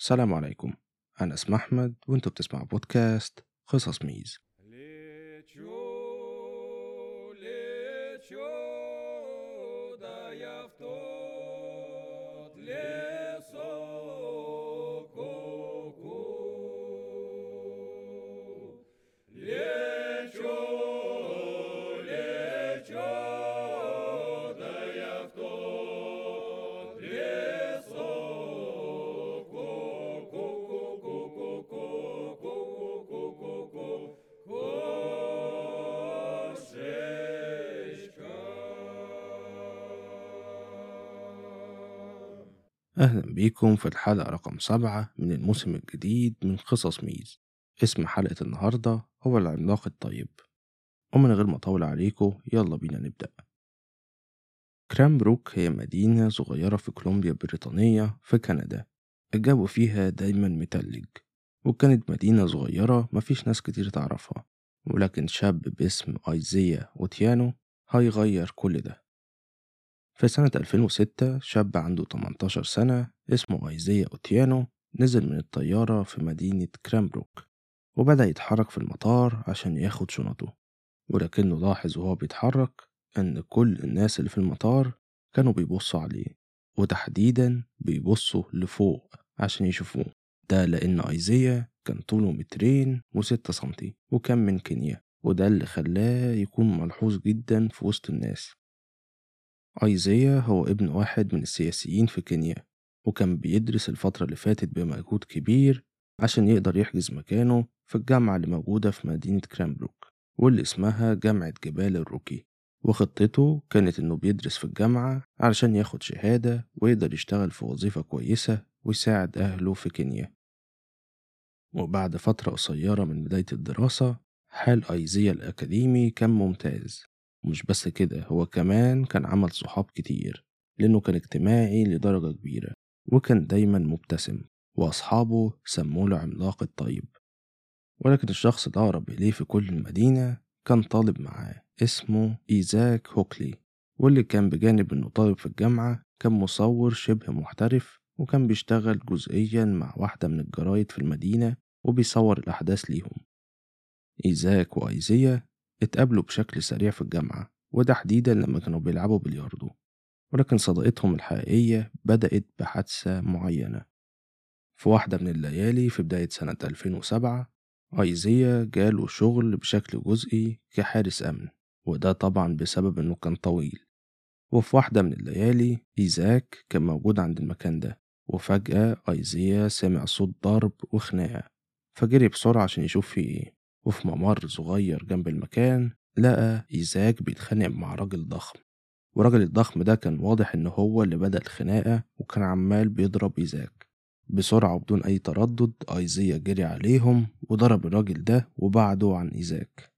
السلام عليكم. أنا اسمي أحمد وأنتوا بتسمعوا بودكاست قصص ميز. أهلا بيكم في الحلقة رقم سبعة من الموسم الجديد من قصص ميز. اسم حلقة النهاردة هو العملاق الطيب. ومن غير ما أطول عليكم يلا بينا نبدأ. كرامبروك هي مدينة صغيرة في كولومبيا البريطانية في كندا. الجو فيها دايما متلج. وكانت مدينة صغيرة مفيش ناس كتير تعرفها. ولكن شاب باسم أيزيا أوتيانو هيغير كل ده. في سنة 2006 شاب عنده 18 سنة اسمه أيزيا أوتيانو نزل من الطيارة في مدينة كرامبروك وبدأ يتحرك في المطار عشان ياخد شنطه ولكنه لاحظ وهو بيتحرك إن كل الناس اللي في المطار كانوا بيبصوا عليه وتحديدا بيبصوا لفوق عشان يشوفوه. ده لأن أيزيا كان طوله مترين وستة سنتي وكان من كينيا وده اللي خلاه يكون ملحوظ جدا في وسط الناس. أيزيا هو ابن واحد من السياسيين في كينيا وكان بيدرس الفترة اللي فاتت بمجهود كبير عشان يقدر يحجز مكانه في الجامعة اللي موجودة في مدينة كرانبروك واللي اسمها جامعة جبال الروكي. وخطته كانت إنه بيدرس في الجامعة علشان ياخد شهادة ويقدر يشتغل في وظيفة كويسة ويساعد أهله في كينيا. وبعد فترة قصيرة من بداية الدراسة حال أيزيا الأكاديمي كان ممتاز. ومش بس كده هو كمان كان عمل صحاب كتير لأنه كان اجتماعي لدرجة كبيرة وكان دايما مبتسم وأصحابه سموله عملاق الطيب. ولكن الشخص الأقرب إليه في كل المدينة كان طالب معاه اسمه إيزاك هوكلي واللي كان بجانب إنه طالب في الجامعة كان مصور شبه محترف وكان بيشتغل جزئيا مع واحدة من الجرايد في المدينة وبيصور الأحداث ليهم. إيزاك وأيزيا اتقابلوا بشكل سريع في الجامعة وتحديدا لما كانوا بيلعبوا بلياردو. ولكن صداقتهم الحقيقية بدأت بحادثة معينة. في واحدة من الليالي في بداية سنة 2007 أيزيا جاله شغل بشكل جزئي كحارس أمن وده طبعا بسبب إنه كان طويل. وفي واحدة من الليالي إيزاك كان موجود عند المكان ده وفجأة أيزيا سمع صوت ضرب وخناقة فجري بسرعة عشان يشوف فيه إيه. وفي ممر صغير جنب المكان لقى إيزاك بيتخانق مع راجل ضخم. والراجل الضخم ده كان واضح إن هو اللي بدأ الخناقة وكان عمال بيضرب إيزاك. بسرعة وبدون أي تردد أيزيا جري عليهم وضرب الراجل ده وبعده عن إيزاك.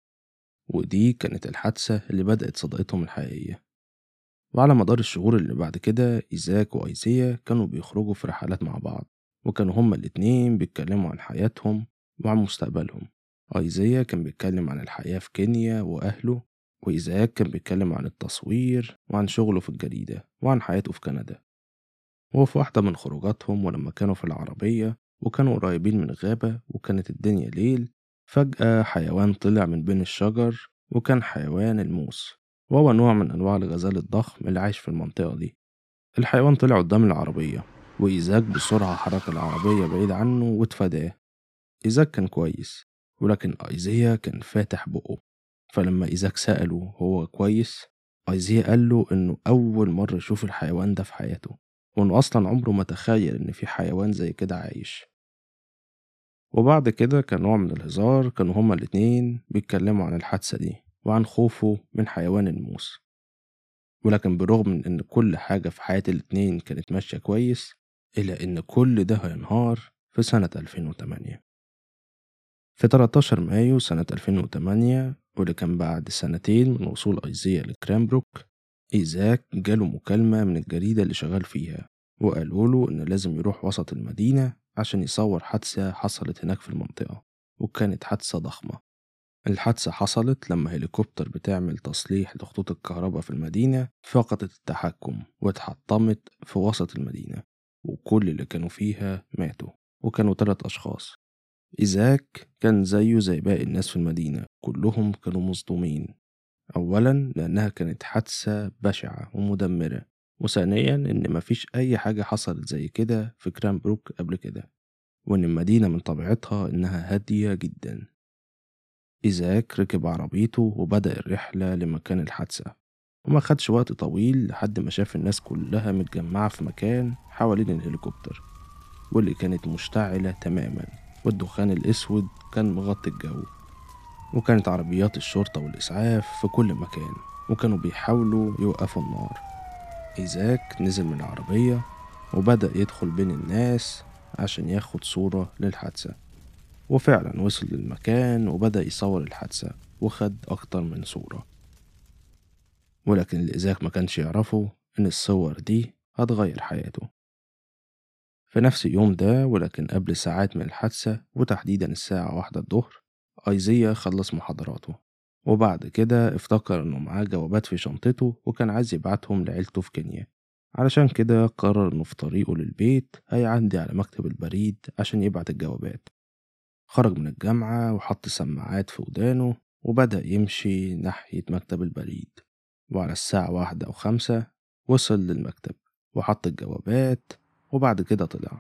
ودي كانت الحادثة اللي بدأت صداقتهم الحقيقية. وعلى مدار الشهور اللي بعد كده إيزاك وأيزيا كانوا بيخرجوا في رحلات مع بعض وكانوا هما الاتنين بيتكلموا عن حياتهم وعن مستقبلهم. أيزيا كان بيتكلم عن الحياة في كينيا وأهله وإيزاك كان بيتكلم عن التصوير وعن شغله في الجريدة وعن حياته في كندا. وفي واحدة من خروجاتهم ولما كانوا في العربية وكانوا قريبين من غابة وكانت الدنيا ليل فجأة حيوان طلع من بين الشجر وكان حيوان الموس وهو نوع من أنواع الغزال الضخم اللي عايش في المنطقة دي. الحيوان طلع قدام العربية وإيزاك بسرعة حرك العربية بعيد عنه واتفاداه. إيزاك كان كويس ولكن أيزيا كان فاتح بقه. فلما إيزاك سأله هو كويس أيزيا قال له إنه أول مرة يشوف الحيوان ده في حياته وإنه أصلا عمره ما تخيل إن في حيوان زي كده عايش. وبعد كده كان نوع من الهزار كانوا هما الاتنين بيتكلموا عن الحادثة دي وعن خوفه من حيوان الموس. ولكن بالرغم من إن كل حاجة في حياة الاتنين كانت ماشية كويس إلا إن كل ده هينهار في سنة 2008 في 13 مايو سنة 2008 واللي كان بعد سنتين من وصول أيزيا لكرامبروك إيزاك جاله مكالمة من الجريدة اللي شغال فيها وقالوا له إن لازم يروح وسط المدينة عشان يصور حادثة حصلت هناك في المنطقة وكانت حادثة ضخمة. الحادثة حصلت لما هليكوبتر بتعمل تصليح لخطوط الكهرباء في المدينة فقدت التحكم واتحطمت في وسط المدينة وكل اللي كانوا فيها ماتوا وكانوا تلات أشخاص. إيزاك كان زيه زي باقي الناس في المدينة كلهم كانوا مصدومين. أولا لأنها كانت حادثة بشعة ومدمرة وثانيا إن مفيش أي حاجة حصلت زي كده في كرامبروك قبل كده وإن المدينة من طبيعتها إنها هادية جدا. إيزاك ركب عربيته وبدأ الرحلة لمكان الحادثة وما خدش وقت طويل لحد ما شاف الناس كلها متجمعة في مكان حوالين الهليكوبتر واللي كانت مشتعلة تماما. والدخان الأسود كان مغطي الجو وكانت عربيات الشرطة والإسعاف في كل مكان وكانوا بيحاولوا يوقفوا النار. إيزاك نزل من العربية وبدأ يدخل بين الناس عشان ياخد صورة للحادثة. وفعلا وصل للمكان وبدأ يصور الحادثة وخد أكتر من صورة. ولكن اللي إيزاك ما كانش يعرفه إن الصور دي هتغير حياته. في نفس اليوم ده ولكن قبل ساعات من الحادثة وتحديدا الساعة واحدة الظهر أيزيا خلص محاضراته. وبعد كده افتكر إنه معاه جوابات في شنطته وكان عايز يبعتهم لعيلته في كينيا. علشان كده قرر إنه في طريقه للبيت هيعدي على مكتب البريد عشان يبعت الجوابات. خرج من الجامعة وحط سماعات في ودانه وبدأ يمشي ناحية مكتب البريد. وعلى الساعة واحدة أو خمسة وصل للمكتب وحط الجوابات وبعد كده طلع.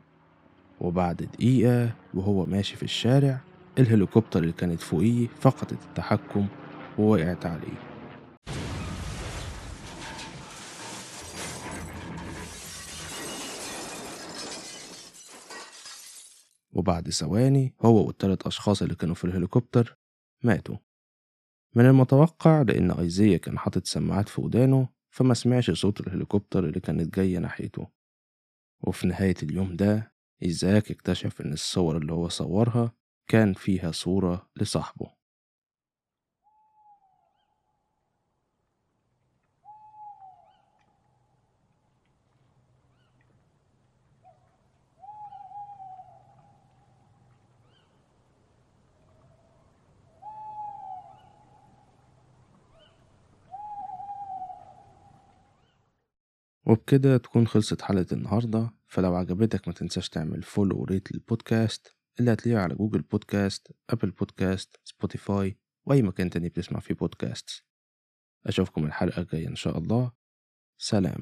وبعد دقيقة وهو ماشي في الشارع الهليكوبتر اللي كانت فوقيه فقدت التحكم ووقعت عليه. وبعد ثواني هو والتلات أشخاص اللي كانوا في الهليكوبتر ماتوا. من المتوقع لأن أيزيا كان حاطط سماعات في ودانه فما سمعش صوت الهليكوبتر اللي كانت جاية ناحيته. وفي نهاية اليوم ده إيزاك اكتشف إن الصور اللي هو صورها كان فيها صورة لصاحبه. وبكده تكون خلصت حلقة النهاردة. فلو عجبتك ما تنساش تعمل follow و rate للبودكاست اللي هتلاقيه على Google Podcast Apple Podcast Spotify وأي مكان تاني بتسمع فيه بودكاست أشوفكم الحلقة الجاية إن شاء الله. سلام.